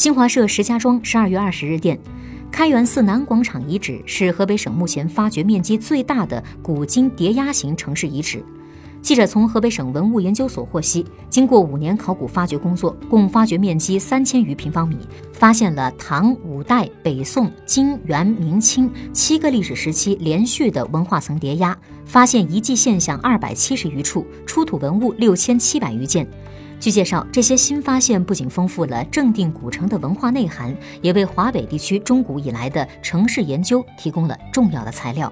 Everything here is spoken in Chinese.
新华社石家庄十二月二十日电，开元寺南广场遗址是河北省目前发掘面积最大的古今叠压型城市遗址。记者从河北省文物研究所获悉，经过五年考古发掘工作，共发掘面积三千余平方米，发现了唐、五代、北宋、金、元、明清七个历史时期连续的文化层叠压，发现遗迹现象二百七十余处，出土文物六千七百余件。据介绍，这些新发现不仅丰富了正定古城的文化内涵，也为华北地区中古以来的城市研究提供了重要的材料。